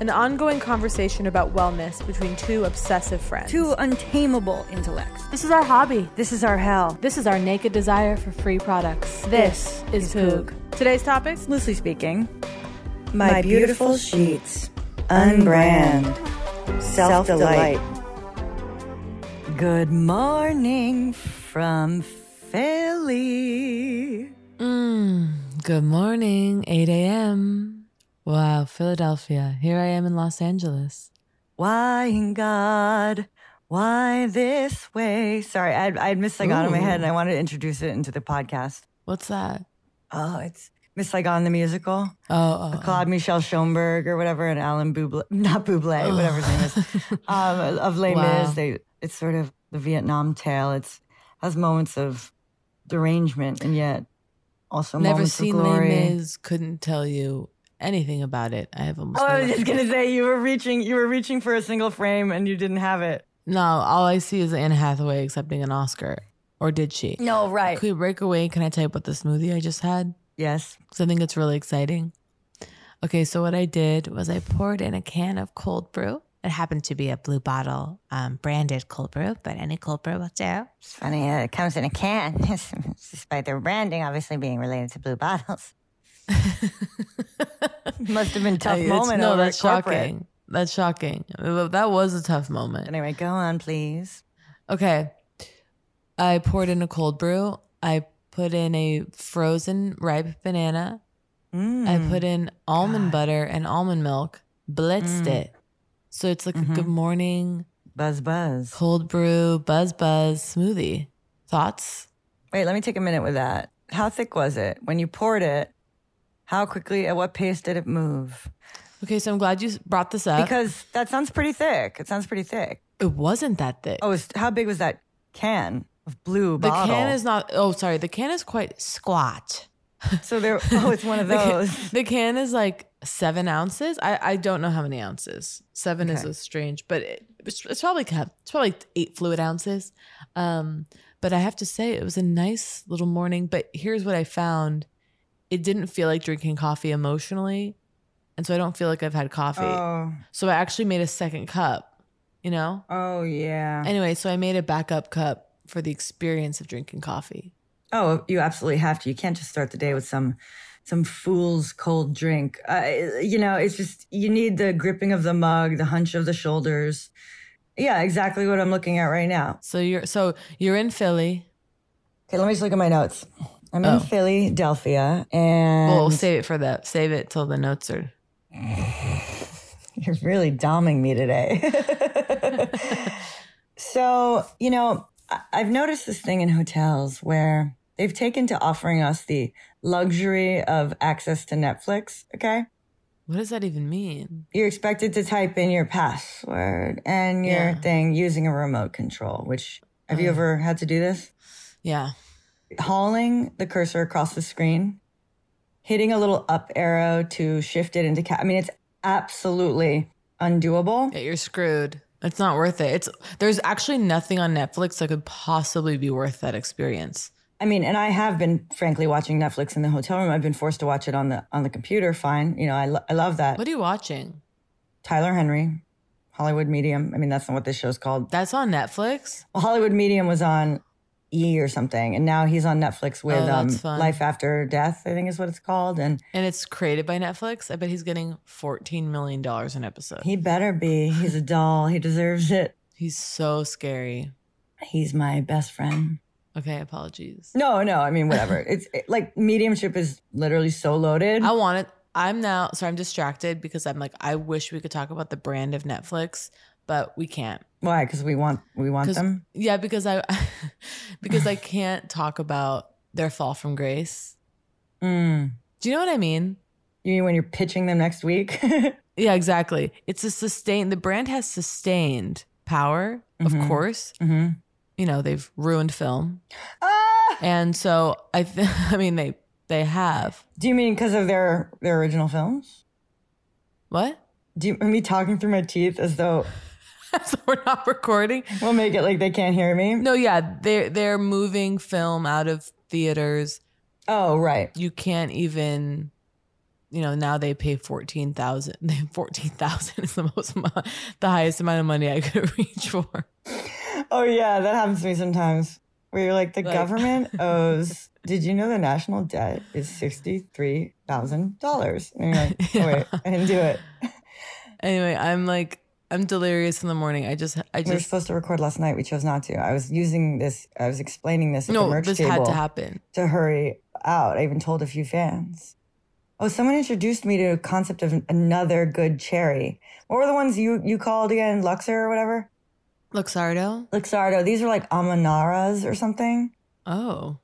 an ongoing conversation about wellness between two obsessive friends. Two untamable intellects. This is our hobby. This is our hell. This is our naked desire for free products. This, is, Poog. Today's topics Loosely speaking, my, beautiful sheets, unbrand, self delight. Good morning from Philly. Mm, good morning, 8 a.m. Wow, Philadelphia. Here I am in Los Angeles. Why, God, why this way? Sorry, I, I had Miss Saigon in my head and I wanted to introduce it into the podcast. What's that? Oh, it's Miss Saigon the musical. Oh, oh, Claude Michel Schoenberg or whatever, and Alan Buble, not Buble, whatever his name is, um, of Les Wow. Mis. They, it's sort of the Vietnam tale. It's has moments of derangement and yet also Never moments seen of Les. Mis. Couldn't tell you anything about it. I have almost. Oh, I was just gonna say you were reaching, you were reaching for a single frame and you didn't have it. no, all I see is Anne Hathaway accepting an Oscar. Or did she? No, right? Can we break away? Can I tell you about the smoothie I just had? Yes. because I think it's really exciting. Okay, so what I did was I poured in a can of cold brew. It happened to be a blue bottle um, branded cold brew, but any cold brew will do. It's funny, that it comes in a can, despite their branding obviously being related to blue bottles. Must have been a tough moment. No, that's shocking. That's shocking. That was a tough moment. Anyway, go on, please. Okay. I poured in a cold brew. I put in a frozen ripe banana. Mm. I put in almond butter and almond milk, blitzed Mm. it. So it's like Mhm. a good morning buzz buzz cold brew buzz buzz smoothie. Thoughts? Wait, let me take a minute with that. How thick was it when you poured it? How quickly? At what pace did it move? Okay, so I'm glad you brought this up Because that sounds pretty thick. It sounds pretty thick. it wasn't that thick. Oh, it's, how big was that can of blue the bottle? can is not. Oh, sorry. The can is quite squat. So there. Oh, it's one of The can- those. The can is like seven ounces. I, I don't know how many ounces. Seven is a strange, but it, it's, it's probably it's probably eight fluid ounces. Um, but I have to say it was a nice little morning. But here's what I found: it didn't feel like drinking coffee emotionally, and so I don't feel like I've had coffee. Oh, So I actually made a second cup you know? Oh yeah. Anyway, so I made a backup cup for the experience of drinking coffee. Oh, you absolutely have to. You can't just start the day with some some fool's cold drink. Uh, you know, it's just you need the gripping of the mug, the hunch of the shoulders. Yeah, exactly what I'm looking at right now. So you're so you're in Philly. Okay, let me just look at my notes. I'm Oh. in Philadelphia, and Well, save it for that. Save it till the notes are. You're really doming me today. so, you know, I've noticed this thing in hotels where they've taken to offering us the luxury of access to Netflix. Okay. What does that even mean? You're expected to type in your password and your Yeah. thing using a remote control, which have you Uh. ever had to do this? Yeah. Hauling the cursor across the screen, hitting a little up arrow to shift it into cat. I mean, it's absolutely undoable. Yeah, you're screwed. It's not worth it. It's there's actually nothing on Netflix that could possibly be worth that experience. I mean, and I have been frankly watching Netflix in the hotel room. I've been forced to watch it on the on the computer. Fine, you know, I, lo- I love that. What are you watching? Tyler Henry, Hollywood Medium. I mean, that's not what this show's called. That's on Netflix. Well, Hollywood Medium was on E or something, and now he's on Netflix with Oh, um. Life After Death. I think is what it's called, and And it's created by Netflix. I bet he's getting fourteen million dollars an episode. he better be. He's a doll. He deserves it. He's so scary. He's my best friend. Okay, apologies. No, no. I mean, whatever. it's it, like mediumship is literally so loaded. I want it. I'm now sorry, I'm distracted because I'm like, I wish we could talk about the brand of Netflix, but we can't. Why? Because we want we want them. Yeah, because I because I can't talk about their fall from grace. Mm. Do you know what I mean? You mean when you're pitching them next week? Yeah, exactly. It's a sustain. The brand has sustained power, Mhm. of course. mm-hmm. You know they've ruined film, Ah! and so I. Th- I mean they they have Do you mean because of their their original films? what? Do you me talking through my teeth as though so we're not recording. we'll make it like they can't hear me? No, yeah, they're they're moving film out of theaters. Oh, right. You can't even. You know now they pay fourteen thousand. Fourteen thousand is the most, the highest amount of money I could reach for. Oh yeah, that happens to me sometimes. Where you're like, the Like- government owes. Did you know the national debt is sixty three thousand dollars? And you're like, oh, wait, I didn't do it. Anyway, I'm like I'm delirious in the morning. I just I just. we were supposed to record last night. We chose not to. I was using this. I was explaining this at the no. merch This table had to happen. to hurry out. I even told a few fans. Oh, someone introduced me to a concept of another good cherry. What were the ones you you called again? Luxor or whatever? Luxardo. Luxardo. These are like Amarenas or something. Oh.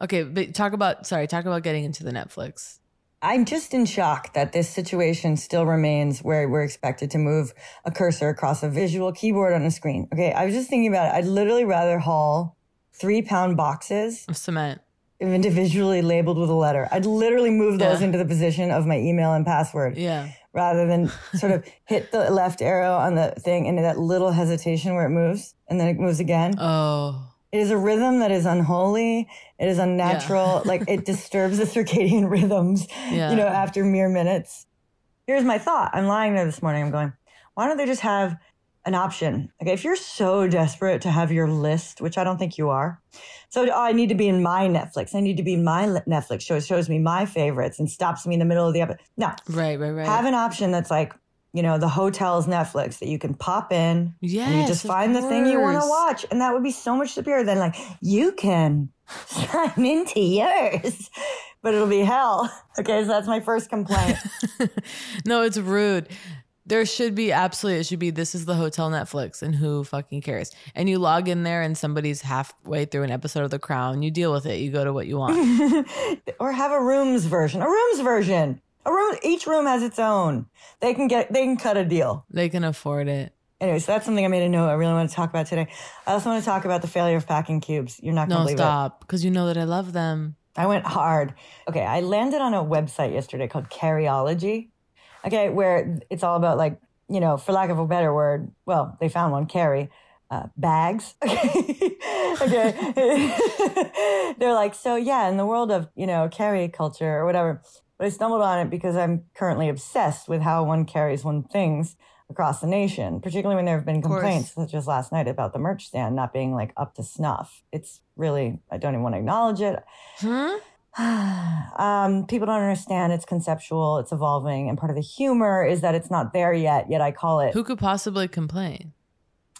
Okay, but talk about sorry, talk about getting into the Netflix. I'm just in shock that this situation still remains where we're expected to move a cursor across a visual keyboard on a screen. Okay, I was just thinking about it. I'd literally rather haul three pound boxes Of cement. individually labeled with a letter. I'd literally move those Yeah. into the position of my email and password. Yeah. rather than sort of hit the left arrow on the thing and that little hesitation where it moves and then it moves again. Oh. It is a rhythm that is unholy. It is unnatural. like it disturbs the circadian rhythms, Yeah. you know, after mere minutes. Here's my thought. I'm lying there this morning. I'm going, why don't they just have an option? Okay, if you're so desperate to have your list, which I don't think you are, so oh, I need to be in my Netflix. I need to be in my Netflix show. It shows me my favorites and stops me in the middle of the episode. No, Right, right, right. have an option that's like you know the hotel's netflix that you can pop in and you just find the thing you want to watch and that would be so much superior than like you can sign into yours but it'll be hell okay so that's my first complaint no, it's rude. There should be absolutely it should be this is the hotel Netflix and who fucking cares. And you log in there and somebody's halfway through an episode of The Crown. You deal with it. You go to what you want. or have a rooms version a rooms version a room each room has its own they can get they can cut a deal they can afford it. Anyway, so that's something I made a note I really want to talk about today. I also want to talk about the failure of packing cubes. You're not going to No, believe it. stop. Because you know that I love them. I went hard. Okay, I landed on a website yesterday called Carryology. Okay, where it's all about like, you know, for lack of a better word, well, they found one, carry, uh, bags. Okay. okay. They're like, so yeah, in the world of, you know, carry culture or whatever. But I stumbled on it because I'm currently obsessed with how one carries one things across the nation, particularly when there have been complaints, such as last night about the merch stand not being like up to snuff. It's really, I don't even want to acknowledge it. um, people don't understand it's conceptual, it's evolving, and part of the humor is that it's not there yet. Yet I call it. Who could possibly complain?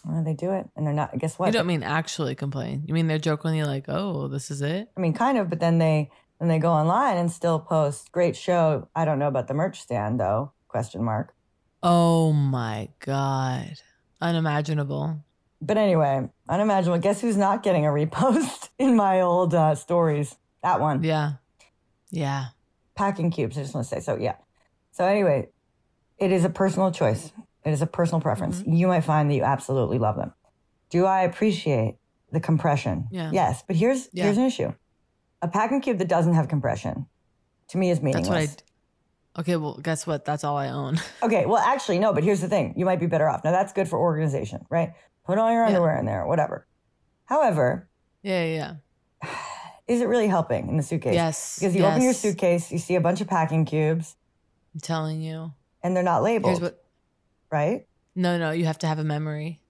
Well, they do it, and they're not. Guess what? You don't mean actually complain. You mean they're jokingly like, "Oh, this is it." I mean, kind of, but then they then they go online and still post great show. I don't know about the merch stand though. Question mark. Oh my god, unimaginable. But anyway, unimaginable. Guess who's not getting a repost in my old uh, stories? That one. Yeah, yeah. Packing cubes. I just want to say so. Yeah. So anyway, it is a personal choice. It is a personal preference. Mm-hmm. You might find that you absolutely love them. Do I appreciate the compression? Yeah. Yes, but here's Yeah. here's an issue. A packing cube that doesn't have compression, to me, is That's meaningless. what I. Okay, well, guess what? That's all I own. Okay, well, actually, no, but here's the thing. You might be better off. Now, that's good for organization, right? Put all your Yeah. underwear in there, whatever. However, Yeah, yeah. yeah. is it really helping in the suitcase? Yes, Because you open your suitcase, you see a bunch of packing cubes, I'm telling you. and they're not labeled, Here's what. right? No, no, you have to have a memory.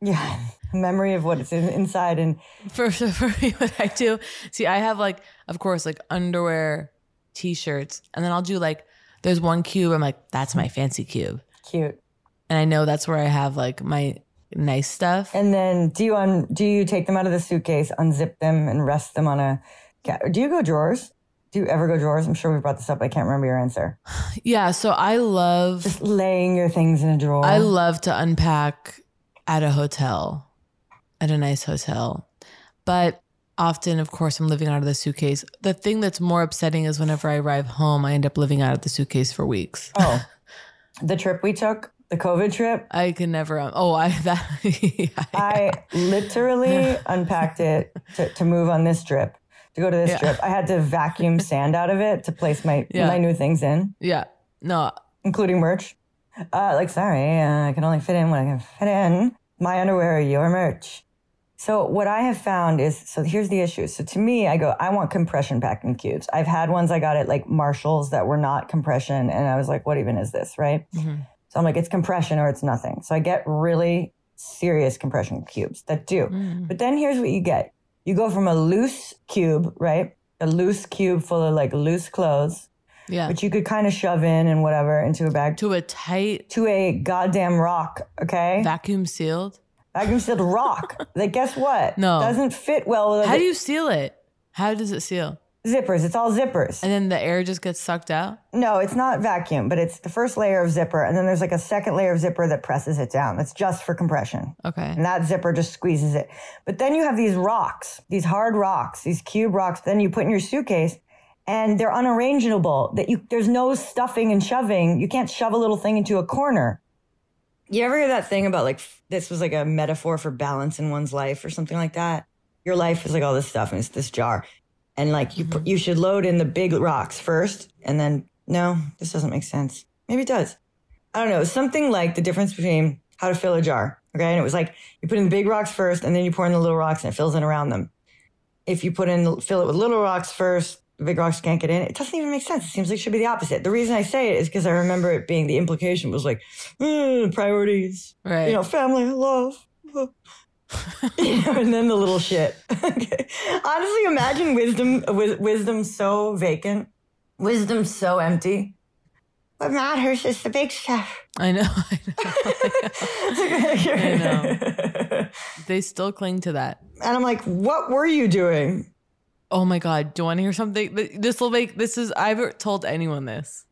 Yeah, memory of what's in, inside. And For for me, what I do, see, I have like, of course, like underwear, t-shirts, and then I'll do like, there's one cube. I'm like, that's my fancy cube, cute. and I know that's where I have like my nice stuff. And then do you un, do you take them out of the suitcase, unzip them, and rest them on a? ca- Do you go drawers? Do you ever go drawers? I'm sure we brought this up. I can't remember your answer. Yeah, so I love Just laying your things in a drawer. I love to unpack at a hotel, at a nice hotel. But often, of course, I'm living out of the suitcase. The thing that's more upsetting is whenever I arrive home, I end up living out of the suitcase for weeks. Oh, the trip we took, the COVID trip. I can never. um, Oh, I that. yeah, I literally unpacked it to, to move on this trip, to go to this Yeah. trip. I had to vacuum sand out of it to place my Yeah. my new things in, yeah. No, including merch. Uh, like, sorry, uh, I can only fit in what I can fit in. My underwear, your merch. So what I have found is, so here's the issue. So to me, I go, I want compression packing cubes. I've had ones I got at like Marshalls that were not compression, and I was like, what even is this, right? Mm-hmm. So I'm like, it's compression or it's nothing. So I get really serious compression cubes that do. Mm. But then here's what you get. You go from a loose cube, right? A loose cube full of like loose clothes, yeah. which you could kind of shove in and whatever into a bag, to a tight to a goddamn rock, okay? vacuum sealed. Vacuum sealed rock. like, guess what? No. Doesn't fit well with How do you seal it? How does it seal? zippers. It's all zippers. And then the air just gets sucked out. No, it's not vacuum, but it's the first layer of zipper. And then there's like a second layer of zipper that presses it down. That's just for compression. Okay. And that zipper just squeezes it. But then you have these rocks, these hard rocks, these cube rocks. Then you put in your suitcase and they're unarrangeable that you, there's no stuffing and shoving. You can't shove a little thing into a corner. You ever hear that thing about like, this was like a metaphor for balance in one's life or something like that? Your life is like all this stuff and it's this jar. And like you, mm-hmm. you should load in the big rocks first and then, no, this doesn't make sense. Maybe it does. I don't know, something like the difference between how to fill a jar. Okay. And it was like you put in the big rocks first and then you pour in the little rocks and it fills in around them. If you put in, fill it with little rocks first, rocks can't get in. It doesn't even make sense. It seems like it should be the opposite. The reason I say it is because I remember it being the implication was like, "Uh, priorities, Right. you know, family, love. you know, and then the little shit. okay. Honestly, imagine wisdom, wi- wisdom so vacant, wisdom so empty. What matters is the big stuff. I know. I know. They still cling to that. And I'm like, what were you doing? Oh my God. Do you want to hear something? This will make, this is, I've told anyone this.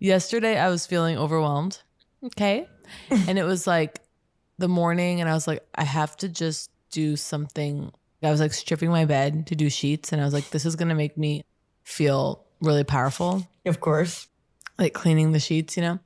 Yesterday, I was feeling overwhelmed. Okay. and it was like the morning, and I was like, I have to just do something. I was like stripping my bed to do sheets, and I was like, this is going to make me feel really powerful. Of course. Like cleaning the sheets, you know?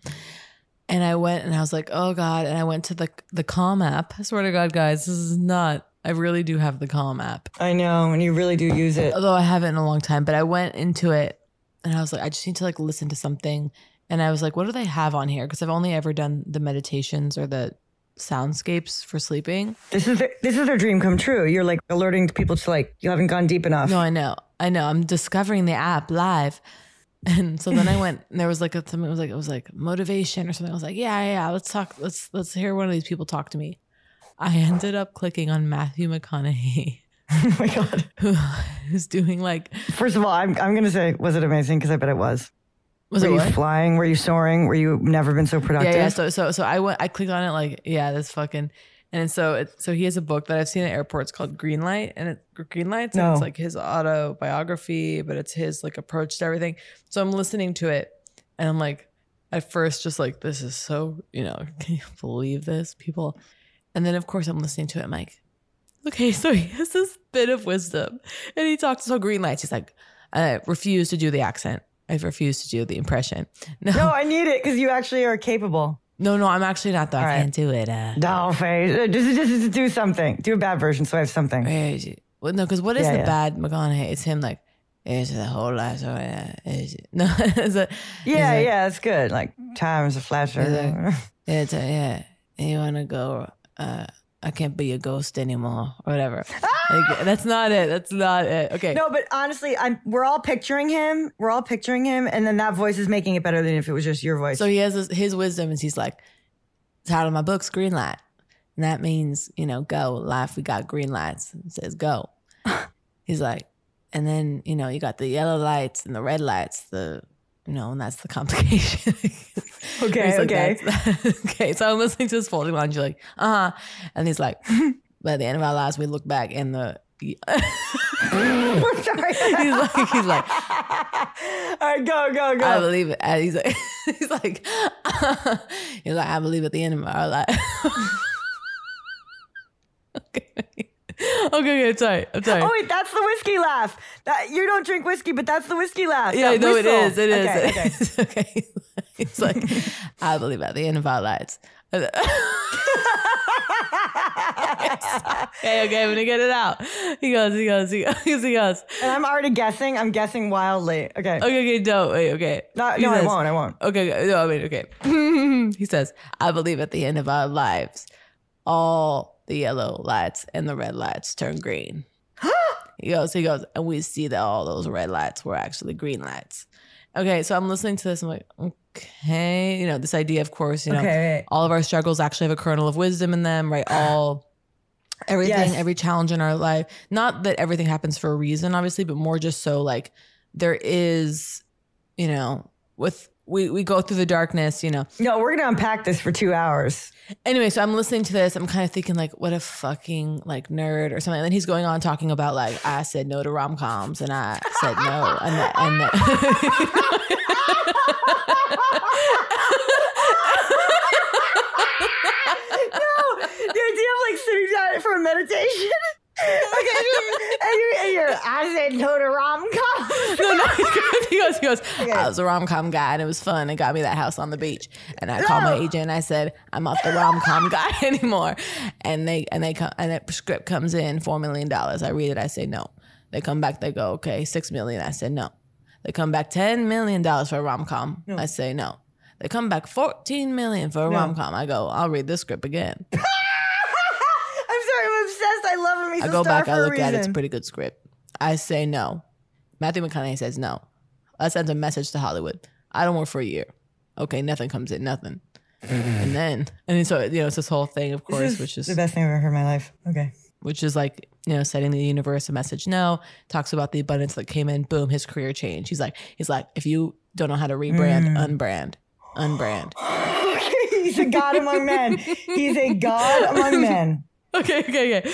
And I went and I was like, oh God. And I went to the the Calm app. I swear to God, guys, this is not, I really do have the Calm app. I know, and you really do use it. Although I haven't in a long time, but I went into it and I was like, I just need to like listen to something. And I was like, what do they have on here? Because I've only ever done the meditations or the soundscapes for sleeping. This is their, this is their dream come true. You're like alerting people to like you haven't gone deep enough. No, I know. I know. I'm discovering the app live. And so then I went, and there was like a, something it was like it was like motivation or something. I was like, yeah, yeah, yeah, let's talk. Let's let's hear one of these people talk to me. I ended up clicking on Matthew McConaughey. Oh my god. Who is doing like First of all, I'm I'm gonna say, was it amazing? Because I bet it was. Was Were it you what? flying? Were you soaring? Were you never been so productive? Yeah, yeah. So so so I went I clicked on it like, yeah, this fucking and so it, so he has a book that I've seen at airports called Green Light and it Green Lights and it's like his autobiography, but it's his like approach to everything. So I'm listening to it and I'm like at first just like this is so, you know, can you believe this? People and then of course I'm listening to it, I'm like, okay, so he has this bit of wisdom. And he talks so green lights. He's like, I refuse to do the accent. I refuse to do the impression. No, No, I need it because you actually are capable. no, no, I'm actually not. Though. I can't do it. Uh, No, face. Uh, Just, just, just do something. Do a bad version so I have something. well, no, because what is Yeah, the yeah. bad McConaughey? It's him like, it's the whole life. So, uh, it's, no, it's a, Yeah, it's yeah, it's good. Like time is a flasher. It's a, yeah. You want to go? Uh, I can't be a ghost anymore, or whatever. Like, that's not it. That's not it. Okay. No, but honestly, I'm. We're all picturing him. We're all picturing him, and then that voice is making it better than if it was just your voice. So he has his, his wisdom is he's like, title of my book's green light. And that means, you know, go. Life, we got green lights. It says go. he's like, and then, you know, you got the yellow lights and the red lights, the, you know, and that's the complication. Okay, like, okay. "That's- okay. So I'm listening to this folding line. You're like, uh huh. And he's like, by the end of our lives, we look back and the, he's like, he's like, all right, go, go, go. I believe it. And he's like, he's like, he's like, I believe at the end of our life. okay. Okay, okay, I'm sorry. I'm sorry. Oh wait, that's the whiskey laugh. That you don't drink whiskey, but that's the whiskey laugh. yeah, That no, it is. It is. Okay, it okay. okay. It's like, I believe at the end of our lives. okay, okay, I'm gonna get it out. He goes, he goes, he goes, he goes. And I'm already guessing. I'm guessing wildly. Okay. Okay, okay, don't wait, okay. No, He no, I won't. I won't. Okay, okay, no, I mean, okay. he says, I believe at the end of our lives, all the yellow lights and the red lights turn green. he goes, he goes, and we see that all those red lights were actually green lights. Okay, so I'm listening to this. I'm like, okay, you know, this idea, of course, you know, Okay, all of our struggles actually have a kernel of wisdom in them, right? All everything, Yes. every challenge in our life. Not that everything happens for a reason, obviously, but more just so like there is, you know, with we we go through the darkness, you know. No, we're gonna unpack this for two hours. Anyway, so I'm listening to this. I'm kind of thinking like, what a fucking like nerd or something. And then he's going on talking about like, I said no to rom coms, and I said no, and the, and no, the idea of like sitting down for a meditation. Okay, and you're, and you're, I said no to rom com. no, no, he goes, he goes, I was a rom com guy and it was fun. It got me that house on the beach. And I called my agent and I said, I'm not the rom com guy anymore. And they, and they come, and that script comes in, $4 million. I read it. I say no. They come back, they go, okay, 6 million. I said no. They come back $10 million for a rom com. I say no. They come back 14 million for a No. rom com. I go, I'll read this script again. I'm I'm obsessed. I love him. He's I a go back, I look at it. It's a pretty good script. I say no. Matthew McConaughey says no. That sends a message to Hollywood. I don't work for a year. Okay, nothing comes in, nothing. and then, and then so you know, it's this whole thing, of course, This which is the best thing I've ever heard in my life. Okay. which is like you know setting the universe a message no talks about the abundance that came in boom his career changed he's like he's like if you don't know how to rebrand Mm. unbrand unbrand He's a god among men. He's a god among men. okay okay okay.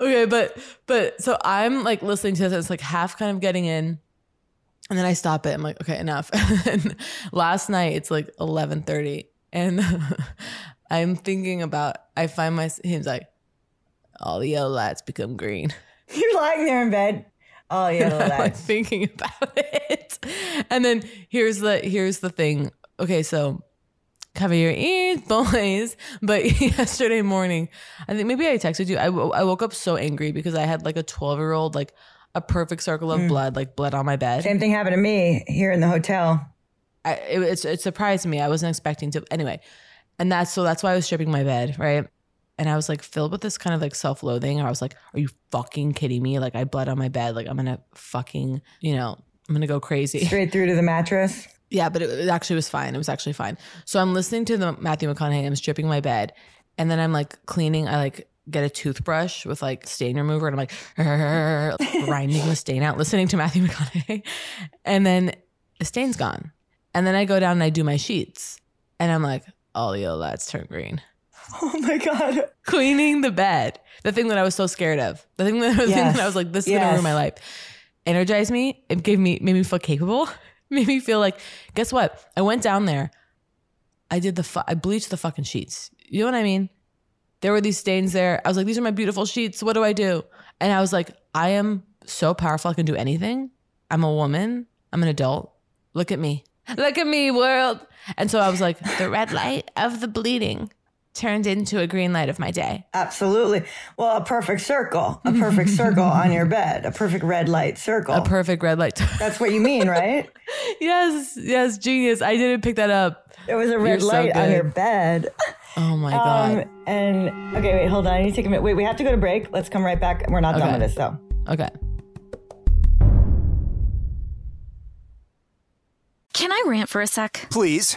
Okay but but so i'm like listening to this and it's like half kind of getting in. And then i stop it. I'm like okay enough. And last night it's like 11.30 and i'm thinking about i find my he's like all the yellow lights become green. You're lying there in bed. Oh yeah, I'm like thinking about it. And then here's the here's the thing. Okay, so cover your ears, boys. But yesterday morning, I think maybe I texted you. I, I woke up so angry because I had like a 12 year old, like a perfect circle of Mm. blood, like blood on my bed. Same thing happened to me here in the hotel. I, it, it's, it surprised me. I wasn't expecting to. Anyway, and that's so that's why I was stripping my bed, right? And I was like filled with this kind of like self loathing. I was like, "Are you fucking kidding me? Like I bled on my bed. Like I'm gonna fucking you know I'm gonna go crazy. Straight through to the mattress. Yeah, but it, actually was fine. It was actually fine. So I'm listening to the Matthew McConaughey. I'm stripping my bed, and then I'm like cleaning. I like get a toothbrush with like stain remover, and I'm like grinding the stain out, listening to Matthew McConaughey, and then the stain's gone. And then I go down and I do my sheets, and I'm like, oh yo, that's turned green. Oh my god. Cleaning the bed, the thing that I was so scared of, the thing that, the thing that I was like, this is Yes. gonna ruin my life. Energized me. It gave me made me feel capable. made me feel like, guess what? I went down there. I did the fu- I bleached the fucking sheets. You know what I mean? There were these stains there. I was like, these are my beautiful sheets. What do I do? And I was like, I am so powerful. I can do anything. I'm a woman. I'm an adult. Look at me. Look at me, world. And so I was like, the red light of the bleeding turned into a green light of my day. Absolutely. Well, a perfect circle, a perfect circle on your bed, a perfect red light circle. A perfect red light. That's what you mean, right? yes, yes, genius. I didn't pick that up. It was a You're red so light on your bed. Oh my god. Um, and okay, wait, hold on. I need to take a minute. Wait, we have to go to break. Let's come right back. We're not done with this though. Okay. Can I rant for a sec? Please.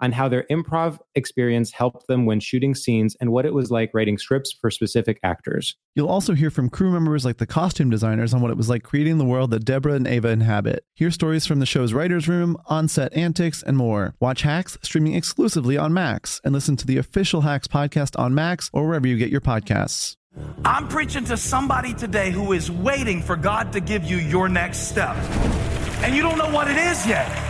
on how their improv experience helped them when shooting scenes and what it was like writing scripts for specific actors. You'll also hear from crew members like the costume designers on what it was like creating the world that Deborah and Ava inhabit. Hear stories from the show's writer's room, on set antics, and more. Watch Hacks streaming exclusively on Max and listen to the official Hacks podcast on Max or wherever you get your podcasts. I'm preaching to somebody today who is waiting for God to give you your next step. And you don't know what it is yet.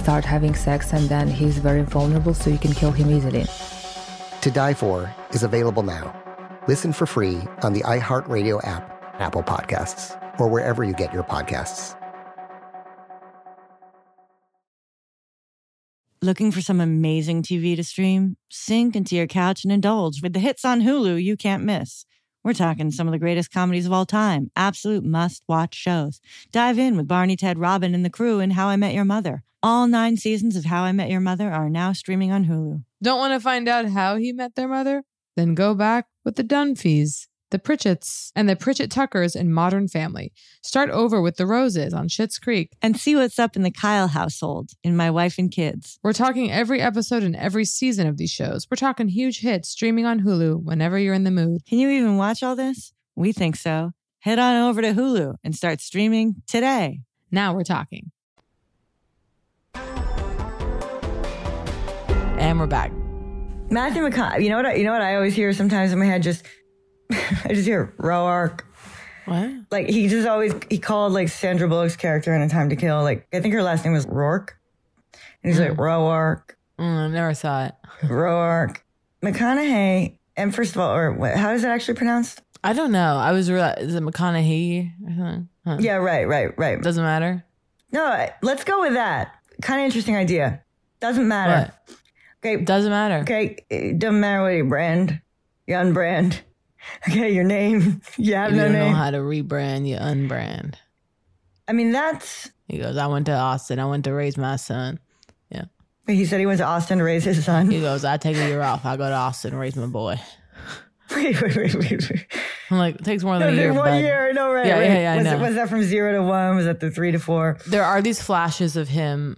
start having sex, and then he's very vulnerable, so you can kill him easily. To Die For is available now. Listen for free on the iHeartRadio app, Apple Podcasts, or wherever you get your podcasts. Looking for some amazing TV to stream? Sink into your couch and indulge with the hits on Hulu you can't miss. We're talking some of the greatest comedies of all time, absolute must watch shows. Dive in with Barney, Ted, Robin, and the crew in How I Met Your Mother. All nine seasons of How I Met Your Mother are now streaming on Hulu. Don't want to find out how he met their mother? Then go back with the Dunphys, the Pritchetts, and the Pritchett Tuckers in Modern Family. Start over with the Roses on Schitt's Creek. And see what's up in the Kyle household in My Wife and Kids. We're talking every episode and every season of these shows. We're talking huge hits streaming on Hulu whenever you're in the mood. Can you even watch all this? We think so. Head on over to Hulu and start streaming today. Now we're talking. And we're back. Matthew McConaughey. You know what? I, you know what I always hear sometimes in my head. Just I just hear Roark. What? Like he just always he called like Sandra Bullock's character in A Time to Kill. Like I think her last name was Roark, and he's like Roark. Mm, I never saw it. Roark. McConaughey. And first of all, or what, how is it actually pronounced? I don't know. I was real. Is it McConaughey? Huh. Yeah, right, right, right. Doesn't matter. No, let's go with that. Kind of interesting idea. Doesn't matter. Okay. Doesn't matter. Okay. It doesn't matter what your brand, your unbrand. Okay, your name. You have You no don't know how to rebrand, you unbrand. I mean, that's. He goes, I went to Austin. I went to raise my son. Yeah. He said he went to Austin to raise his son. He goes, I take a year off. I go to Austin and raise my boy. Wait, wait, wait, wait. wait. I'm like, it takes more No, than a year. one bud. year. No, right. Yeah, right. yeah, yeah, I know. It, was that from zero to one? Was that the three to four? there are these flashes of him.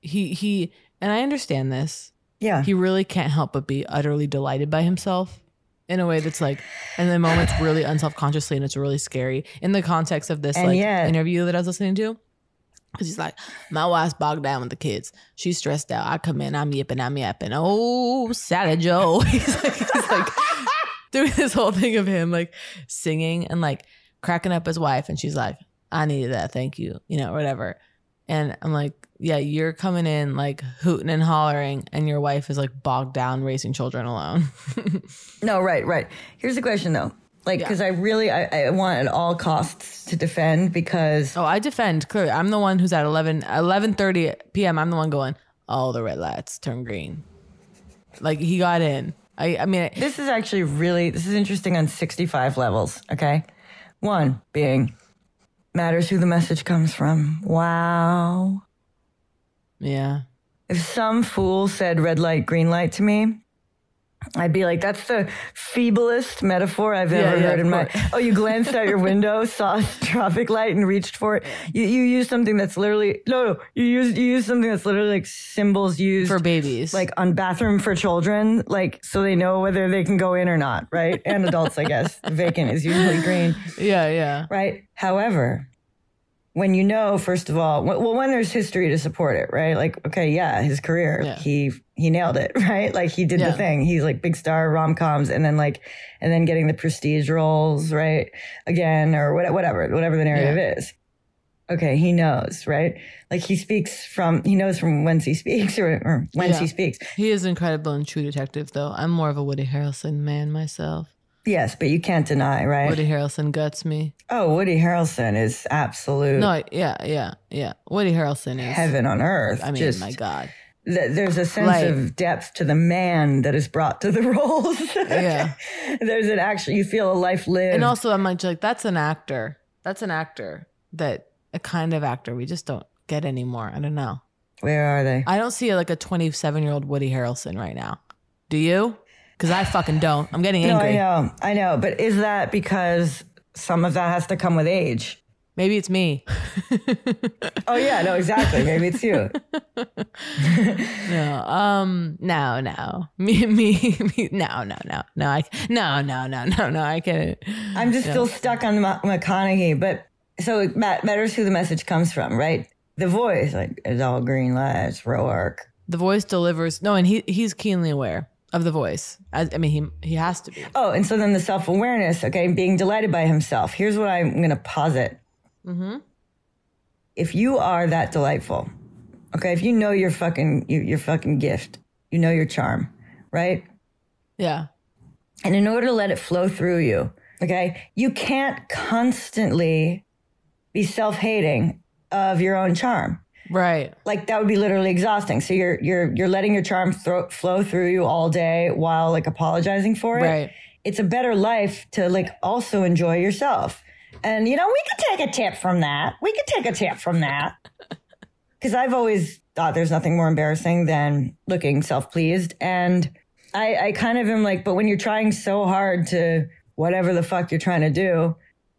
He he, and I understand this. Yeah. He really can't help but be utterly delighted by himself in a way that's like, in the moments really unself consciously, and it's really scary in the context of this And like yet- interview that I was listening to. Because he's like, my wife's bogged down with the kids. She's stressed out. I come in, I'm yipping, I'm yapping. Oh, Sally Joe. he's like, he's like doing this whole thing of him like singing and like cracking up his wife. And she's like, I needed that. Thank you. You know, whatever. And I'm like, yeah, you're coming in like hooting and hollering, and your wife is like bogged down raising children alone. No, right, right. Here's the question though. Like, because I really, I, I want at all costs to defend because. Oh, I defend. Clearly, I'm the one who's at 11, 11.30 p.m. I'm the one going, all the red lights turn green. Like he got in. I, I mean, This is actually really, this is interesting on 65 levels, okay? One being matters who the message comes from. Wow. yeah. If some fool said red light, green light to me, I'd be like, that's the feeblest metaphor I've Yeah, ever yeah, heard in my. Oh, you glanced out your window, saw a traffic light, and reached for it. You you use something that's literally no, no. You use you use something that's literally like symbols used For babies, like on bathroom for children, like so they know whether they can go in or not, right? And adults, I guess. Vacant is usually green. Yeah, yeah. Right. However, when you know, first of all, well, when there's history to support it, right? Like, okay, yeah, his career, Yeah. he he nailed it, right? Like he did Yeah. the thing. He's like big star rom coms, and then like, and then getting the prestige roles, right? Again, or what- whatever, whatever the narrative is. Okay, he knows, right? Like he speaks from, he knows from whence he speaks or, or whence Yeah. he speaks. He is incredible and true detective, though. I'm more of a Woody Harrelson man myself. Yes, but you can't deny, right? Woody Harrelson guts me. oh, Woody Harrelson is absolute No, yeah, yeah, yeah. Woody Harrelson is heaven on earth. I mean, Just- my God. Th- there's a sense Like- of depth to the man that is brought to the roles. Yeah. there's an actual you feel a life lived. And also, I'm like, like, that's an actor. That's an actor that a kind of actor we just don't get anymore. I don't know. Where are they? I don't see like a 27 year old Woody Harrelson right now. Do you? Because I fucking don't. I'm getting no, I know, I know, but is that because some of that has to come with age? Maybe it's me. Oh yeah, no, exactly. Maybe it's you. No, um, no, no, me, me, me, no, no, no, no, I, no, no, no, no, no, I can't. I'm just No. still stuck on Ma- McConaughey, but so it ma- matters who the message comes from, right? The voice, like, it's all green lights, Roark. The voice delivers. No, and he he's keenly aware of the voice. I, I mean, he he has to be. Oh, and so then the self awareness, okay, being delighted by himself. Here's what I'm going to posit. Mm-hmm. if you are that delightful, okay, if you know your fucking you, your fucking gift, you know your charm, right? Yeah. And in order to let it flow through you, okay, you can't constantly be self-hating of your own charm. Right. Like that would be literally exhausting. So you're you're you're letting your charm thro- flow through you all day while like apologizing for it. Right. It's a better life to like also enjoy yourself. And you know, we could take a tip from that. We could take a tip from that. because I've always thought there's nothing more embarrassing than looking self pleased. And I, I kind of am like, but when you're trying so hard to whatever the fuck you're trying to do,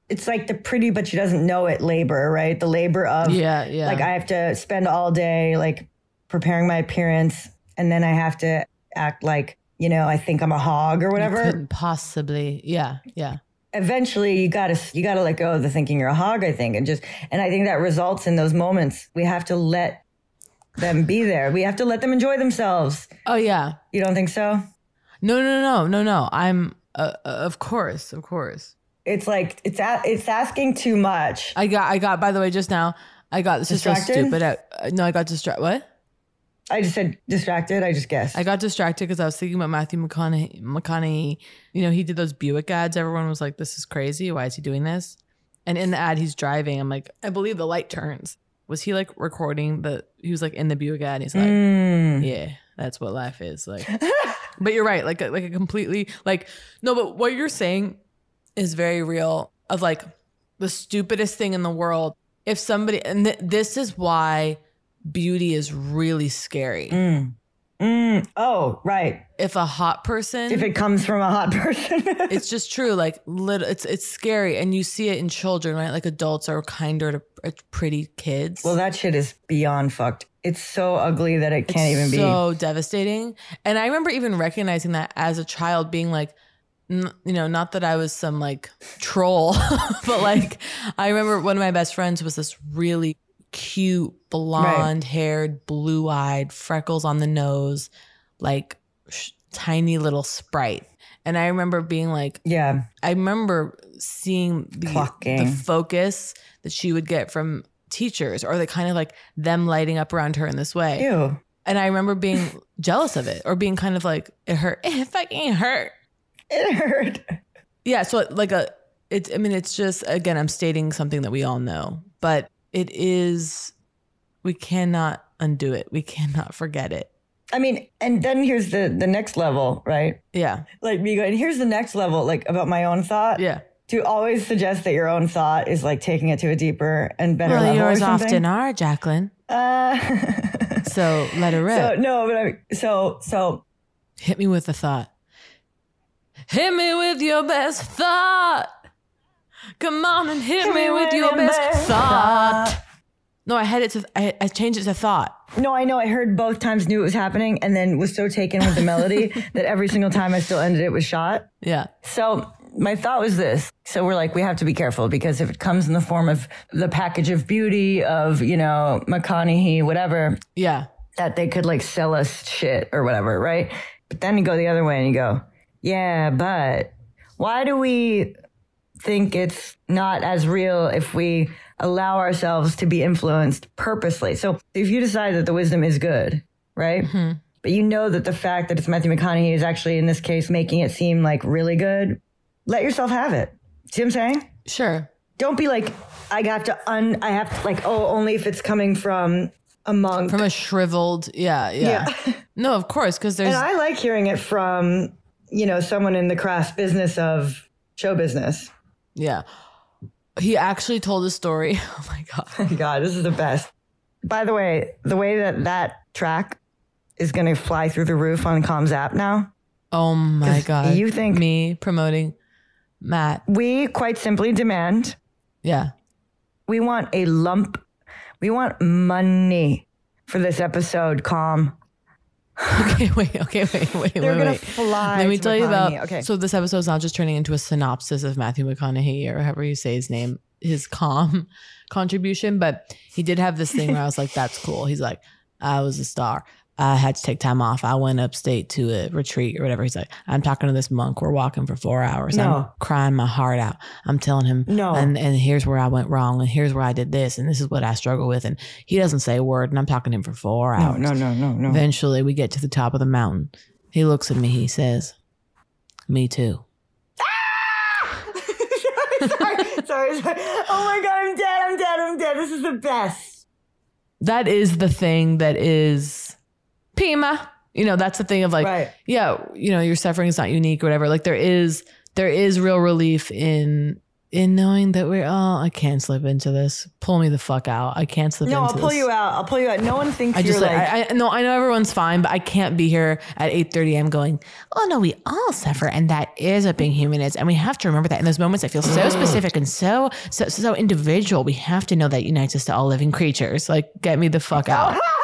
it's like the pretty but she doesn't know it labor, right? The labor of Yeah, yeah. Like I have to spend all day like preparing my appearance, and then I have to act like you know I think I'm a hog or whatever. Possibly. Yeah, yeah. Eventually, you gotta you gotta let go of the thinking you're a hog. I think, and just and I think that results in those moments. We have to let them be there. We have to let them enjoy themselves. Oh yeah. You don't think so? No, no, no, no, no. I'm uh, uh, of course, of course. It's like it's a, it's asking too much. I got I got by the way just now. I got this is so stupid. I, uh, no, I got distracted. What? I just said distracted. I just guessed. I got distracted because I was thinking about Matthew McConaughey. McConaughey, you know, he did those Buick ads. Everyone was like, "This is crazy. Why is he doing this?" And in the ad, he's driving. I'm like, I believe the light turns. Was he like recording the? He was like in the Buick ad. And he's like, Mm. yeah, that's what life is like. but you're right. Like, a, like a completely like no. But what you're saying is very real. Of like the stupidest thing in the world. If somebody and th- this is why beauty is really scary. Mm. Mm. Oh, right. If a hot person, If it comes from a hot person, it's just true. Like little, it's it's scary, and you see it in children, right? Like adults are kinder to uh, pretty kids. well, that shit is beyond fucked. It's so ugly that it can't even be. so devastating. And I remember even recognizing that as a child, being like, you know, not that I was some like troll, but like I remember one of my best friends was this really cute, blonde haired, blue eyed, freckles on the nose, like sh- tiny little sprite. And I remember being like, yeah, I remember seeing the, the focus that she would get from teachers or the kind of like them lighting up around her in this way. Ew. And I remember being jealous of it or being kind of like, it hurt. It fucking hurt. It hurt. Yeah. So, like, a, it's, I mean, it's just, again, I'm stating something that we all know, but it is, we cannot undo it. We cannot forget it. I mean, and then here's the the next level, right? Yeah. Like me going, here's the next level, like about my own thought. Yeah. To always suggest that your own thought is like taking it to a deeper and better well, level. yours often are, Jacqueline. Uh, So let it rip. so no, but I so so Hit me with a thought. Hit me with your best thought. Come on and hit, me, with your best, thought. No, I had it to. I, I changed it to thought. No, I know. I heard both times, knew it was happening, and then was so taken with the melody that every single time I still ended it with shot. Yeah. So my thought was this. So we're like, we have to be careful because if it comes in the form of the package of beauty of, you know, McConaughey, whatever, Yeah. that they could like sell us shit or whatever, right? But then you go the other way and you go, yeah, but why do we think it's not as real if we allow ourselves to be influenced purposely? So if you decide that the wisdom is good, right? Mm-hmm. But you know that the fact that it's Matthew McConaughey is actually in this case making it seem like really good, let yourself have it. See what I'm saying? Sure. Don't be like, I have to un, I have to like, oh, only if it's coming from a monk. From a shriveled. Yeah. Yeah. no, of course, because there's. And I like hearing it from, you know, someone in the craft business of show business. Yeah. He actually told a story. Oh my God. Oh God, this is the best. By the way, the way that that track is going to fly through the roof on Calm's app now, Oh my God. you think- me promoting Matt. we quite simply demand, Yeah. we want a lump, we want money for this episode, Calm. Okay, wait, okay, wait, wait, They're wait, gonna wait. fly Let me tell you about. Okay. So this episode is not just turning into a synopsis of Matthew McConaughey or however you say his name, his calm contribution, but he did have this thing where I was like, "That's cool." He's like, "I was a star. I had to take time off. I went upstate to a retreat or whatever." He's like, "I'm talking to this monk. We're walking for four hours. I'm crying my heart out. I'm telling him, No. and and here's where I went wrong, and here's where I did this, and this is what I struggle with." And he doesn't say a word, and I'm talking to him for four No, hours. no, no, no, no. Eventually, we get to the top of the mountain. He looks at me. He says, "Me too." Ah! sorry, sorry, sorry. Oh my God, I'm dead, I'm dead, I'm dead. This is the best. That is the thing that is Pima. You know, that's the thing of like, Right. yeah, you know, your suffering is not unique or whatever. Like there is, there is real relief in in knowing that we're all, I can't slip into this. Pull me the fuck out. I can't slip into this. No, I'll pull this. you out. I'll pull you out. No one thinks I you're just like. I, I no, I know everyone's fine, but I can't be here at eight thirty. I'm going. Oh no, we all suffer, and that is what being human is, and we have to remember that in those moments. I feel so specific and so so so individual. We have to know that unites us to all living creatures. Like, get me the fuck oh, out.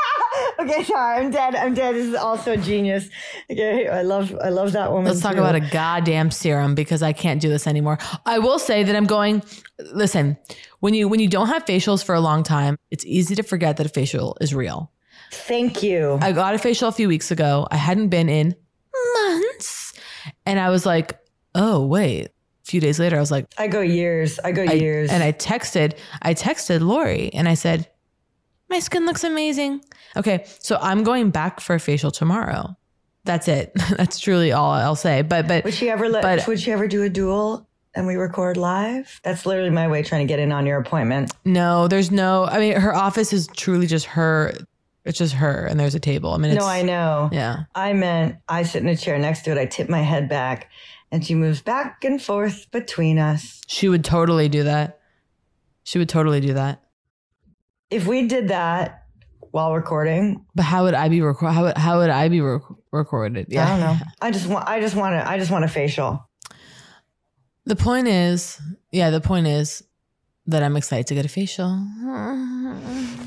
okay, sorry. I'm dead. I'm dead. This is also a genius. Okay, I love. I love that woman. Let's talk too. about a goddamn serum because I can't do this anymore. I will say that I'm going. Listen, when you when you don't have facials for a long time, it's easy to forget that a facial is real. Thank you. I got a facial a few weeks ago. I hadn't been in months, and I was like, "Oh wait." A few days later, I was like, I go years. I go I- years. and I texted, I texted Lori, and I said, "My skin looks amazing." Okay, so I'm going back for a facial tomorrow. That's it. That's truly all I'll say. But but would she ever let? but- would she ever do a duel and we record live? That's literally my way trying to get in on your appointment. No, there's no. I mean, her office is truly just her. It's just her, and there's a table. I mean, it's, no, I know. Yeah. I meant I sit in a chair next to it. I tip my head back, and she moves back and forth between us. She would totally do that. She would totally do that. If we did that while recording, But how would I be record? How would how would I be rec- recorded? I don't know. I just want. I just want to. I just want a facial. The point is, yeah, the point is that I'm excited to get a facial.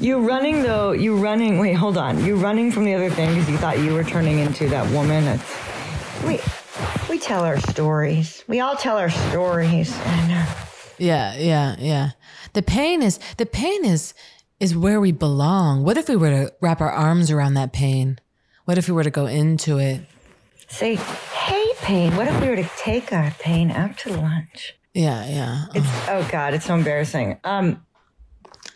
You running though? You running? Wait, hold on. You running from the other thing because you thought you were turning into that woman. That's we. We tell our stories. We all tell our stories. And, uh, Yeah, yeah, yeah. The pain is the pain is is where we belong. What if we were to wrap our arms around that pain? What if we were to go into it? say, hey, pain. What if we were to take our pain out to lunch? Yeah, yeah. It's oh god, it's so embarrassing. Um,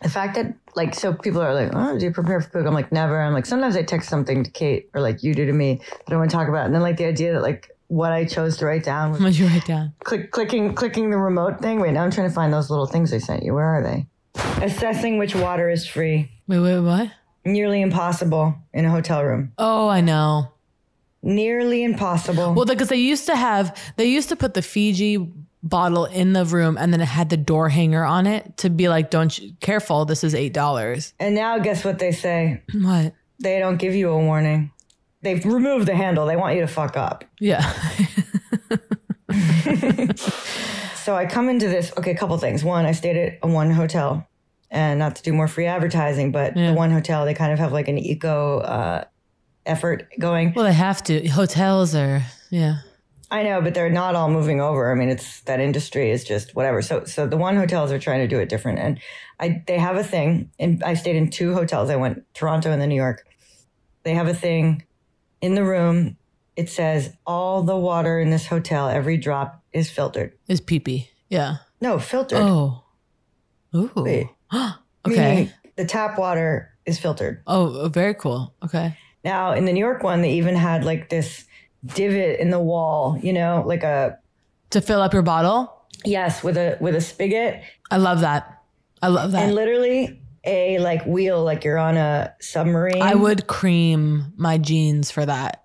the fact that like so people are like, oh, do you prepare for cook? I'm like, never. I'm like, sometimes I text something to Kate or like you do to me that I want to talk about, and then like the idea that like what I chose to write down was What you write down? click clicking clicking the remote thing. Wait, now I'm trying to find those little things I sent you. Where are they? Assessing which water is free. Wait, wait, what? Nearly impossible in a hotel room. Oh, I know. Nearly impossible. Well, because they used to have, they used to put the Fiji bottle in the room and then it had the door hanger on it to be like, don't you, careful, this is $8. And now guess what they say? What? They don't give you a warning. They've removed the handle. They want you to fuck up. Yeah. So I come into this. Okay, a couple things. One, I stayed at one hotel, and not to do more free advertising, but the one hotel they kind of have like an eco uh, effort going. Well, they have to. Hotels are, yeah. I know, but they're not all moving over. I mean, it's that industry is just whatever. So, so the one hotels are trying to do it different, and I they have a thing. And I stayed in two hotels. I went Toronto and then New York. They have a thing in the room. It says all the water in this hotel, every drop is filtered. Is pee pee. Yeah. No, filtered. Oh. Ooh. Wait. okay. Meaning the tap water is filtered. Oh, oh, very cool. Okay. Now, in the New York one, they even had like this divot in the wall, you know, like a To fill up your bottle? yes, with a with a spigot. I love that. I love that. And literally a like wheel, like you're on a submarine. I would cream my jeans for that.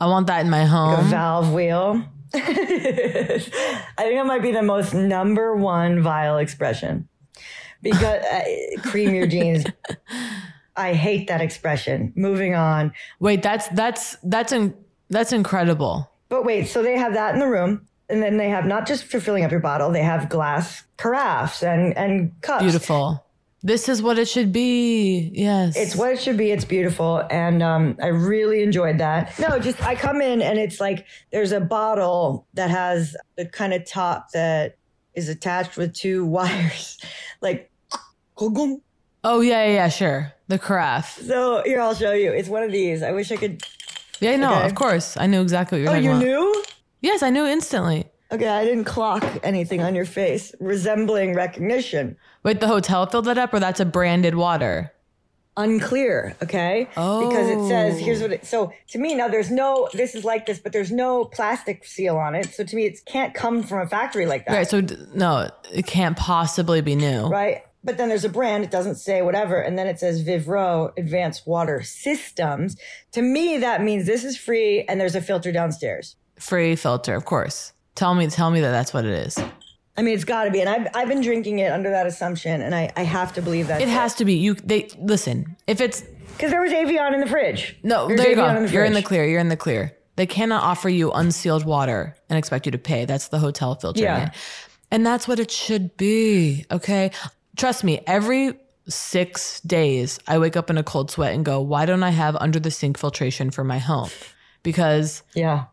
I want that in my like home. a valve wheel. I think that might be the most number one vile expression because uh, cream your jeans. I hate that expression. Moving on. Wait, that's that's that's in, that's incredible. But wait, so they have that in the room, and then they have not just for filling up your bottle, they have glass carafes and and cups. Beautiful. This is what it should be. Yes. It's what it should be. It's beautiful, and um, I really enjoyed that. No, just I come in and it's like there's a bottle that has the kind of top that is attached with two wires, like. Oh yeah, yeah, yeah, sure. The carafe. So here, I'll show you. It's one of these. I wish I could. Yeah, no, Okay. of course. I knew exactly what you're Oh, talking you about. knew? Yes, I knew instantly. Okay, I didn't clock anything on your face resembling recognition. Wait, the hotel filled that up, or that's a branded water? unclear, okay? Oh. Because it says, here's what it so to me now there's no this is like this, but there's no plastic seal on it. So to me it can't come from a factory like that. Right. So no, it can't possibly be new. Right? But then there's a brand, it doesn't say whatever, and then it says Vivreau Advanced Water Systems. To me, that means this is free and there's a filter downstairs. Free filter, of course. Tell me, tell me that that's what it is. I mean, it's got to be. And I've, I've been drinking it under that assumption, and I, I have to believe that It has to be. You they listen. If it's because there was Evian in the fridge. no, There's there you Evian go. in the You're in the clear. You're in the clear. They cannot offer you unsealed water and expect you to pay. That's the hotel filtering Yeah. it, and that's what it should be. Okay, trust me. Every six days, I wake up in a cold sweat and go, "Why don't I have under the sink filtration for my home?" Because yeah,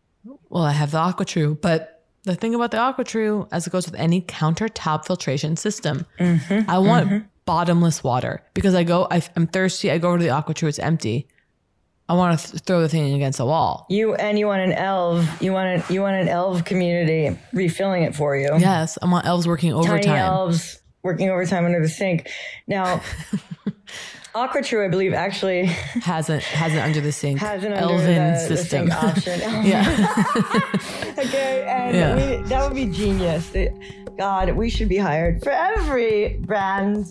well, I have the AquaTru, but the thing about the AquaTru, as it goes with any countertop filtration system, mm-hmm, I want mm-hmm. bottomless water because I go, I, I'm thirsty. I go over to the AquaTru, it's empty. I want to th- throw the thing against the wall. You and you want an elf. You want an you want an elf community refilling it for you. Yes, I want elves working overtime. Tiny elves working overtime under the sink. Now, AquaTru, I believe, actually hasn't hasn't under the sink has an under elven the, the system. sink option. Oh. yeah, okay, and Yeah. we, that would be genius. God, we should be hired for every brand.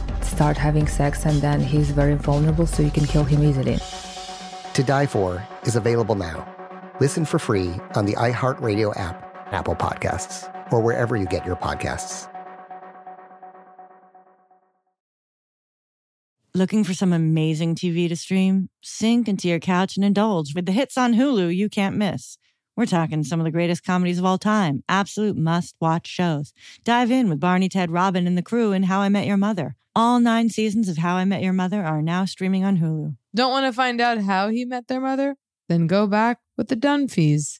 start having sex, and then he's very vulnerable, so you can kill him easily. To Die For is available now. Listen for free on the iHeartRadio app, Apple Podcasts, or wherever you get your podcasts. Looking for some amazing TV to stream? Sink into your couch and indulge with the hits on Hulu you can't miss. We're talking some of the greatest comedies of all time, absolute must watch shows. Dive in with Barney, Ted, Robin, and the crew in How I Met Your Mother. All nine seasons of How I Met Your Mother are now streaming on Hulu. Don't want to find out how he met their mother? Then go back with the Dunphys,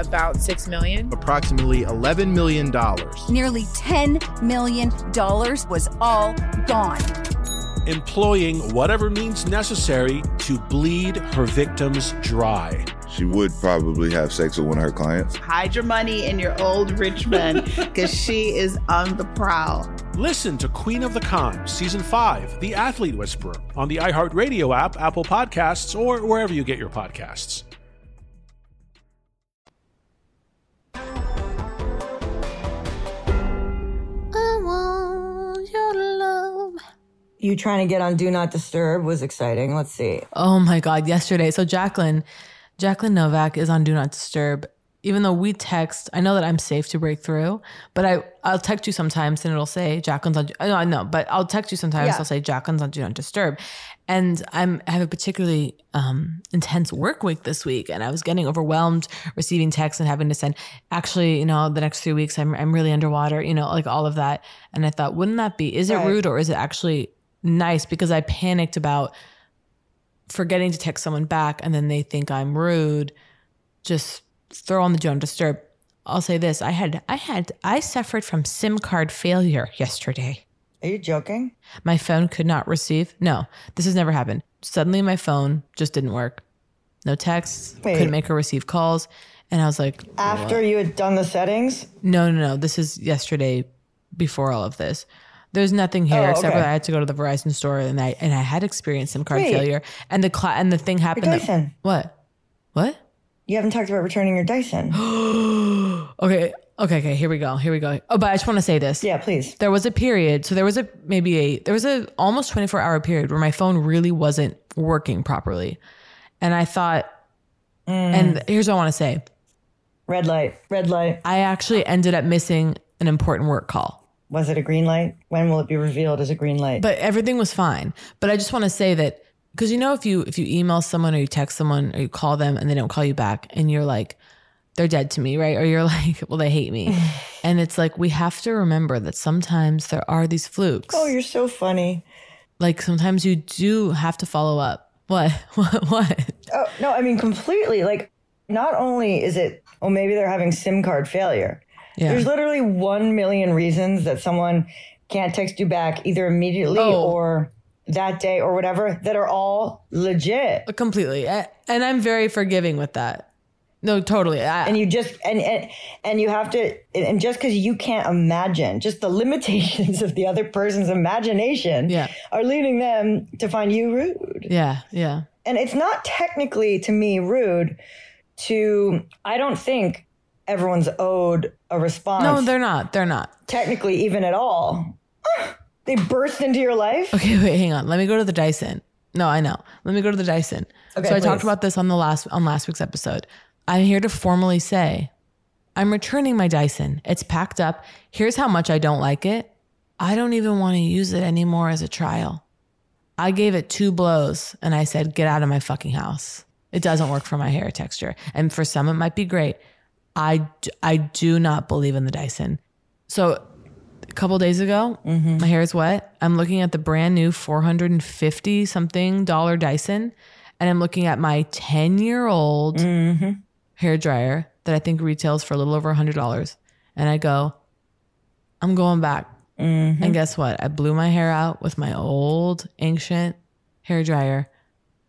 About six million. Approximately $11 million. Nearly $10 million was all gone. Employing whatever means necessary to bleed her victims dry. She would probably have sex with one of her clients. Hide your money in your old rich man because she is on the prowl. Listen to Queen of the Con, Season 5, The Athlete Whisperer, on the iHeartRadio app, Apple Podcasts, or wherever you get your podcasts. You trying to get on Do Not Disturb was exciting. Let's see. Oh my God, yesterday. So Jacqueline, Jacqueline Novak is on Do Not Disturb. Even though we text, I know that I'm safe to break through, but I, I'll text you sometimes and it'll say Jacqueline's on, I know, I know, but I'll text you sometimes, Yeah. I'll say Jacqueline's on Do Not Disturb. And I'm, I have a particularly um, intense work week this week, and I was getting overwhelmed receiving texts and having to send. Actually, you know, the next three weeks I'm I'm really underwater, you know, like all of that. And I thought, wouldn't that be? Is it rude or is it actually nice? Because I panicked about forgetting to text someone back, and then they think I'm rude. Just throw on the don't disturb. I'll say this: I had I had I suffered from SIM card failure yesterday. Are you joking? My phone could not receive. No, this has never happened. Suddenly, my phone just didn't work. No texts. Wait. Couldn't make a receive calls. And I was like, After "What?" you had done the settings? No, no, no. This is yesterday before all of this. There's nothing here Oh, except okay. for I had to go to the Verizon store and I and I had experienced SIM card Wait. failure. And the cla- and the thing happened. that- Dyson. what? What? You haven't talked about returning your Dyson. okay. Okay, okay, here we go. Here we go. Oh, but I just want to say this. Yeah, please. There was a period, so there was a maybe a there was a almost 24 hour period where my phone really wasn't working properly. And I thought mm. and here's what I want to say. Red light, red light. I actually ended up missing an important work call. Was it a green light? When will it be revealed as a green light? But everything was fine. But I just want to say that because you know if you if you email someone or you text someone or you call them and they don't call you back and you're like they're dead to me, right? Or you're like, well, they hate me. and it's like we have to remember that sometimes there are these flukes. oh, you're so funny. Like sometimes you do have to follow up. What? What? What? Oh, no, I mean, completely. Like, not only is it, oh, maybe they're having SIM card failure. Yeah. There's literally 1 million reasons that someone can't text you back either immediately Oh. or that day or whatever that are all legit. Completely. And I'm very forgiving with that. No, totally. I, and you just and and, and you have to and just because you can't imagine just the limitations of the other person's imagination Yeah. are leading them to find you rude yeah, yeah. and it's not technically to me rude to i don't think everyone's owed a response No, they're not. They're not. technically even at all ah, they burst into your life Okay, wait, hang on. Let me go to the Dyson. No, I know. Let me go to the Dyson. Okay, so I talked about this on the last on last week's episode. I'm here to formally say I'm returning my Dyson. It's packed up. Here's how much I don't like it. I don't even want to use it anymore as a trial. I gave it two blows and I said, get out of my fucking house. It doesn't work for my hair texture. And for some, it might be great. I, I do not believe in the Dyson. So a couple days ago, mm-hmm. my hair is wet. I'm looking at the brand new 450 something dollar Dyson, and I'm looking at my 10 year old mm-hmm. hair dryer that I think retails for a little over $100. And I go, I'm going back. Mm-hmm. And guess what? I blew my hair out with my old ancient hair dryer.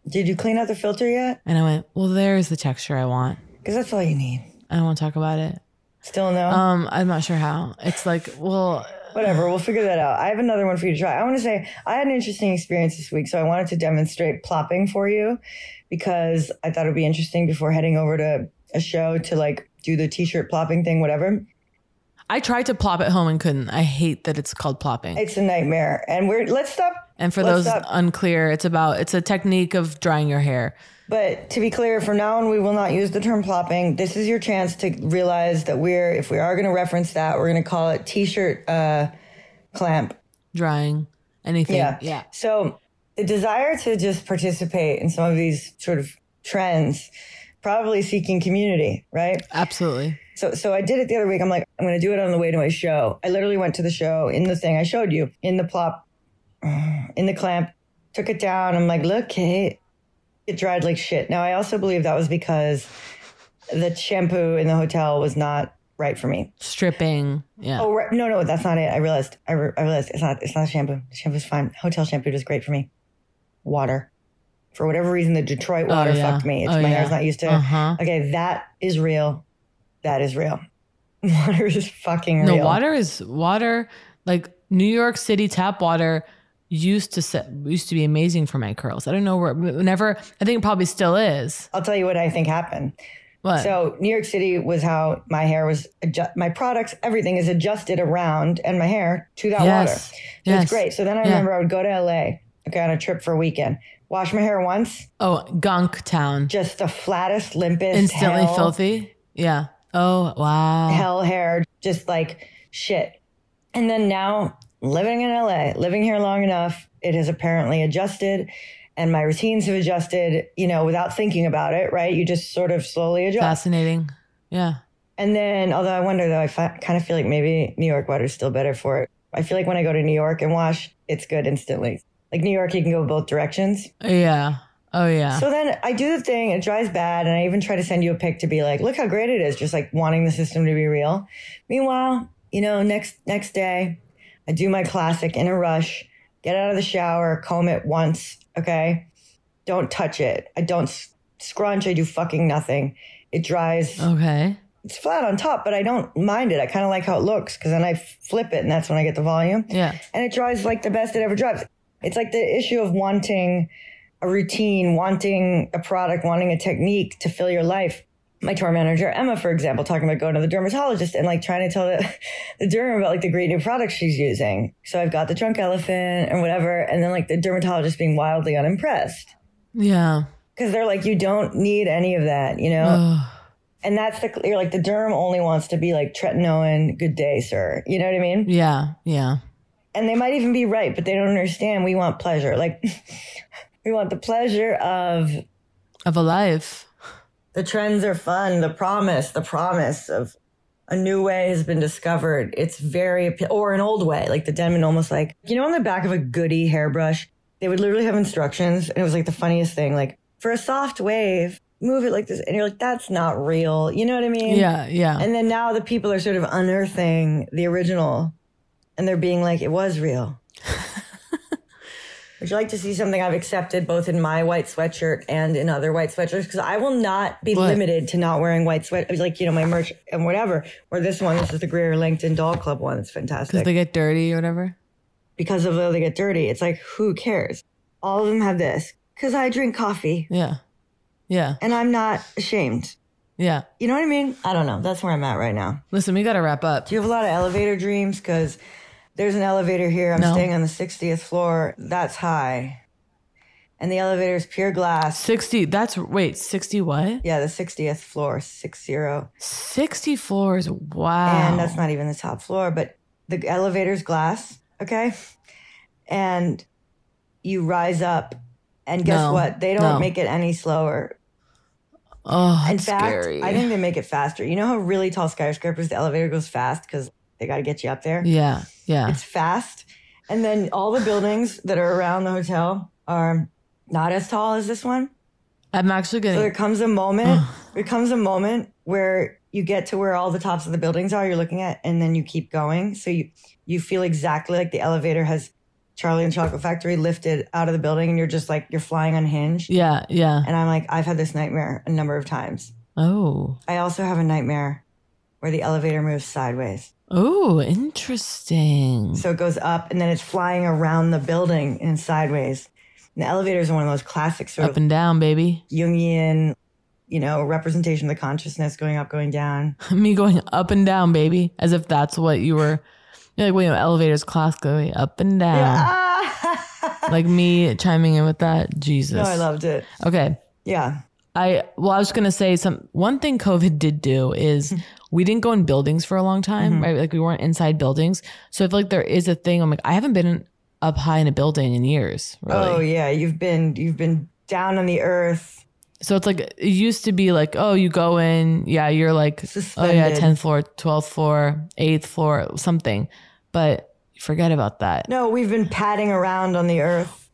did you clean out the filter yet And I went, well, there's the texture I want. because that's all you need I don't want to talk about it. still no Um, I'm not sure how. It's like, well, Whatever, we'll figure that out. I have another one for you to try. I want to say I had an interesting experience this week, so I wanted to demonstrate plopping for you because I thought it would be interesting before heading over to a show to like do the t-shirt plopping thing, whatever. I tried to plop at home and couldn't. I hate that it's called plopping. It's a nightmare. And we're let's stop. And for let's those stop. unclear, it's about it's a technique of drying your hair. But to be clear, from now on, we will not use the term plopping. This is your chance to realize that we're, if we are going to reference that, we're going to call it t-shirt uh, clamp. Drying anything. Yeah. Yeah. So the desire to just participate in some of these sort of trends, probably seeking community, right? Absolutely. So, so I did it the other week. I'm like, I'm going to do it on the way to my show. I literally went to the show in the thing I showed you in the plop, in the clamp, took it down. I'm like, look, Kate, it dried like shit. Now, I also believe that was because the shampoo in the hotel was not right for me. Stripping. Yeah. Oh, right. no, no, that's not it. I realized, I, re- I realized it's not, it's not shampoo. Shampoo's fine. Hotel shampoo is great for me. Water. For whatever reason, the Detroit Oh, water yeah. fucked me. It's, Oh, my yeah. hair's not used to. Uh-huh. Okay, that is real. That is real. Water is fucking real. No, water is water. Like New York City tap water used to set, used to be amazing for my curls. I don't know where. Whenever I think it probably still is. I'll tell you what I think happened. What? So New York City was how my hair was adjust. My products, everything is adjusted around and my hair to that Yes. water. So Yes. it's great. So then I Yeah. remember I would go to LA, okay, on a trip for a weekend, wash my hair once, Oh, gunk town. just the flattest, limpest, Instantly hell, filthy. Yeah. Oh wow. hell hair, just like shit. And then now living in LA, living here long enough, it has apparently adjusted and my routines have adjusted, you know, without thinking about it, right? You just sort of slowly adjust. Fascinating. Yeah. And then, although I wonder though, I fi- kind of feel like maybe New York water is still better for it. I feel like when I go to New York and wash, it's good instantly. Like New York, you can go both directions. Yeah. Oh yeah. So then I do the thing, it dries bad, and I even try to send you a pic to be like, look how great it is, just like wanting the system to be real. Meanwhile, you know, next next day, I do my classic in a rush, get out of the shower, comb it once, okay? Don't touch it. I don't scrunch, I do fucking nothing. It dries okay. it's flat on top, but I don't mind it. I kind of like how it looks because then I flip it and that's when I get the volume. Yeah. And it dries like the best it ever dries. It's like the issue of wanting a routine, wanting a product, wanting a technique to fill your life. My tour manager, Emma, for example, talking about going to the dermatologist and like trying to tell the, the derm about like the great new products she's using. So I've got the drunk elephant and whatever. And then like the dermatologist being wildly unimpressed Yeah. because they're like, you don't need any of that, you know? And that's the you're like the derm only wants to be like tretinoin, good day, sir. You know what I mean? Yeah. Yeah. And they might even be right, but they don't understand. We want pleasure. Like we want the pleasure of Of a life. The trends are fun. The promise, the promise of a new way has been discovered. It's very or an old way, like the Denman almost like you know on the back of a goody hairbrush, they would literally have instructions, and it was like the funniest thing. Like for a soft wave, move it like this, and you're like, that's not real. You know what I mean? Yeah. Yeah. And then now the people are sort of unearthing the original and they're being like, it was real. Would you like to see something I've accepted both in my white sweatshirt and in other white sweatshirts? Because I will not be What? limited to not wearing white sweat, like, you know, my merch and whatever. Or this one, this is the Greer Langton Doll Club one. It's fantastic. Because they get dirty or whatever. because of though they get dirty. It's like, who cares? All of them have this. Because I drink coffee Yeah. Yeah. and I'm not ashamed. Yeah. You know what I mean? I don't know. That's where I'm at right now. Listen, we got to wrap up. Do you have a lot of elevator dreams? Because there's an elevator here. I'm No. staying on the 60th floor. That's high. And the elevator is pure glass. 60. That's, wait, 60 what? Yeah, the 60th floor, six zero. 60 floors. Wow. And that's not even the top floor, but the elevator's glass. Okay. And you rise up, and guess No, what? They don't no. make it any slower. Oh, In fact, scary. I think they make it faster. You know how really tall skyscrapers, the elevator goes fast because they got to get you up there? Yeah. Yeah. It's fast. And then all the buildings that are around the hotel are not as tall as this one. I'm actually going So there comes a moment, there comes a moment where you get to where all the tops of the buildings are you're looking at, and then you keep going. So you, you feel exactly like the elevator has Charlie and Chocolate Factory lifted out of the building, and you're just like, you're flying unhinged. Yeah. Yeah. And I'm like, I've had this nightmare a number of times. Oh. I also have a nightmare where the elevator moves sideways. Oh, interesting. So it goes up and then it's flying around the building and sideways. And the elevators are one of those classic sort Up and down, baby. Jungian, you know, representation of the consciousness going up, going down. Me going up and down, baby. As if that's what you were. You're like, wait, elevators class going up and down. like me chiming in with that. Jesus. No, I loved it. Okay. Yeah. I well, I was gonna say some one thing COVID did do is hmm. We didn't go in buildings for a long time, Mhm. right? Like we weren't inside buildings. So I feel like there is a thing. I'm like, I haven't been up high in a building in years, really. Oh yeah, you've been you've been down on the earth So it's like it used to be like, oh, you go in, yeah, you're like, oh yeah, 10th floor, 12th floor, 8th floor, something. But forget about that. No, we've been padding around on the earth.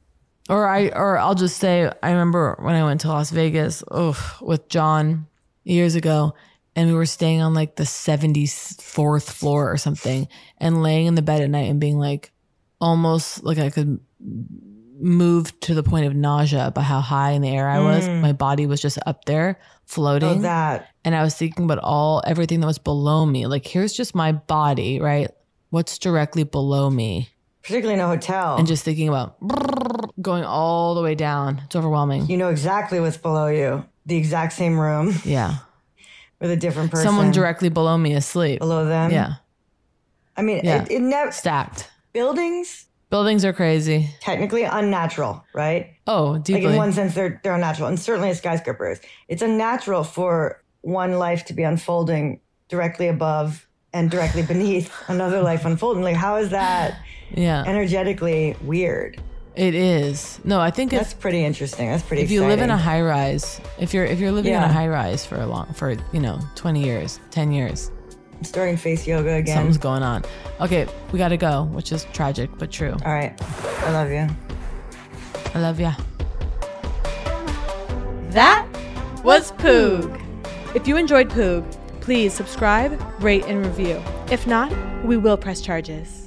Or I or I'll just say I remember when I went to Las Vegas, oh, with John years ago, and we were staying on like the 74th floor or something, and laying in the bed at night and being like almost like I could move to the point of nausea by how high in the air I was. Mm. My body was just up there floating. Oh, that. And I was thinking about all everything that was below me. Like here's just my body, right? What's directly below me? Particularly in a hotel. And just thinking about going all the way down. It's overwhelming. You know exactly what's below you. The exact same room Yeah. With a different person. Someone directly below me asleep. below them. Yeah. I mean, Yeah. it, it never Stacked. buildings Buildings are crazy. technically unnatural, right? Oh, deeply. Like in one sense, they're they're unnatural, and certainly a skyscraper is. It's unnatural for one life to be unfolding directly above and directly beneath another life unfolding. Like, how is that yeah. energetically weird? It is. No, I think That's if, pretty interesting. That's pretty. Interesting. If you live in a high rise, if you're if you're living in a high rise for a long for, you know, 20 years, 10 years, I'm starting face yoga again. something's going on. Okay, we got to go, which is tragic but true. All right, I love you. I love ya. That was Poog. If you enjoyed Poog, please subscribe, rate, and review. If not, we will press charges.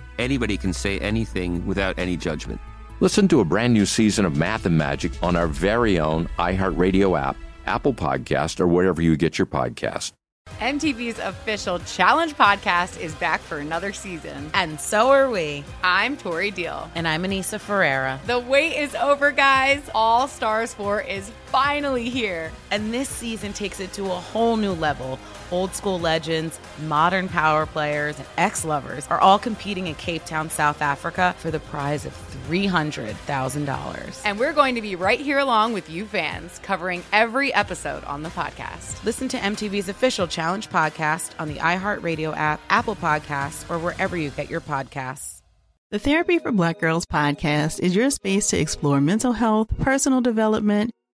anybody can say anything without any judgment. Listen to a brand new season of Math and Magic on our very own iHeartRadio app, Apple Podcast, or wherever you get your podcast. MTV's official Challenge podcast is back for another season. And so are we. I'm Tori Deal. And I'm Aneesa Ferreira. The wait is over, guys. All Stars 4 is finally here. And this season takes it to a whole new level. Old school legends, modern power players, and ex lovers are all competing in Cape Town, South Africa for the prize of $300,000. And we're going to be right here along with you fans, covering every episode on the podcast. Listen to MTV's official Challenge podcast on the iHeartRadio app, Apple Podcasts, or wherever you get your podcasts. The Therapy for Black Girls podcast is your space to explore mental health, personal development,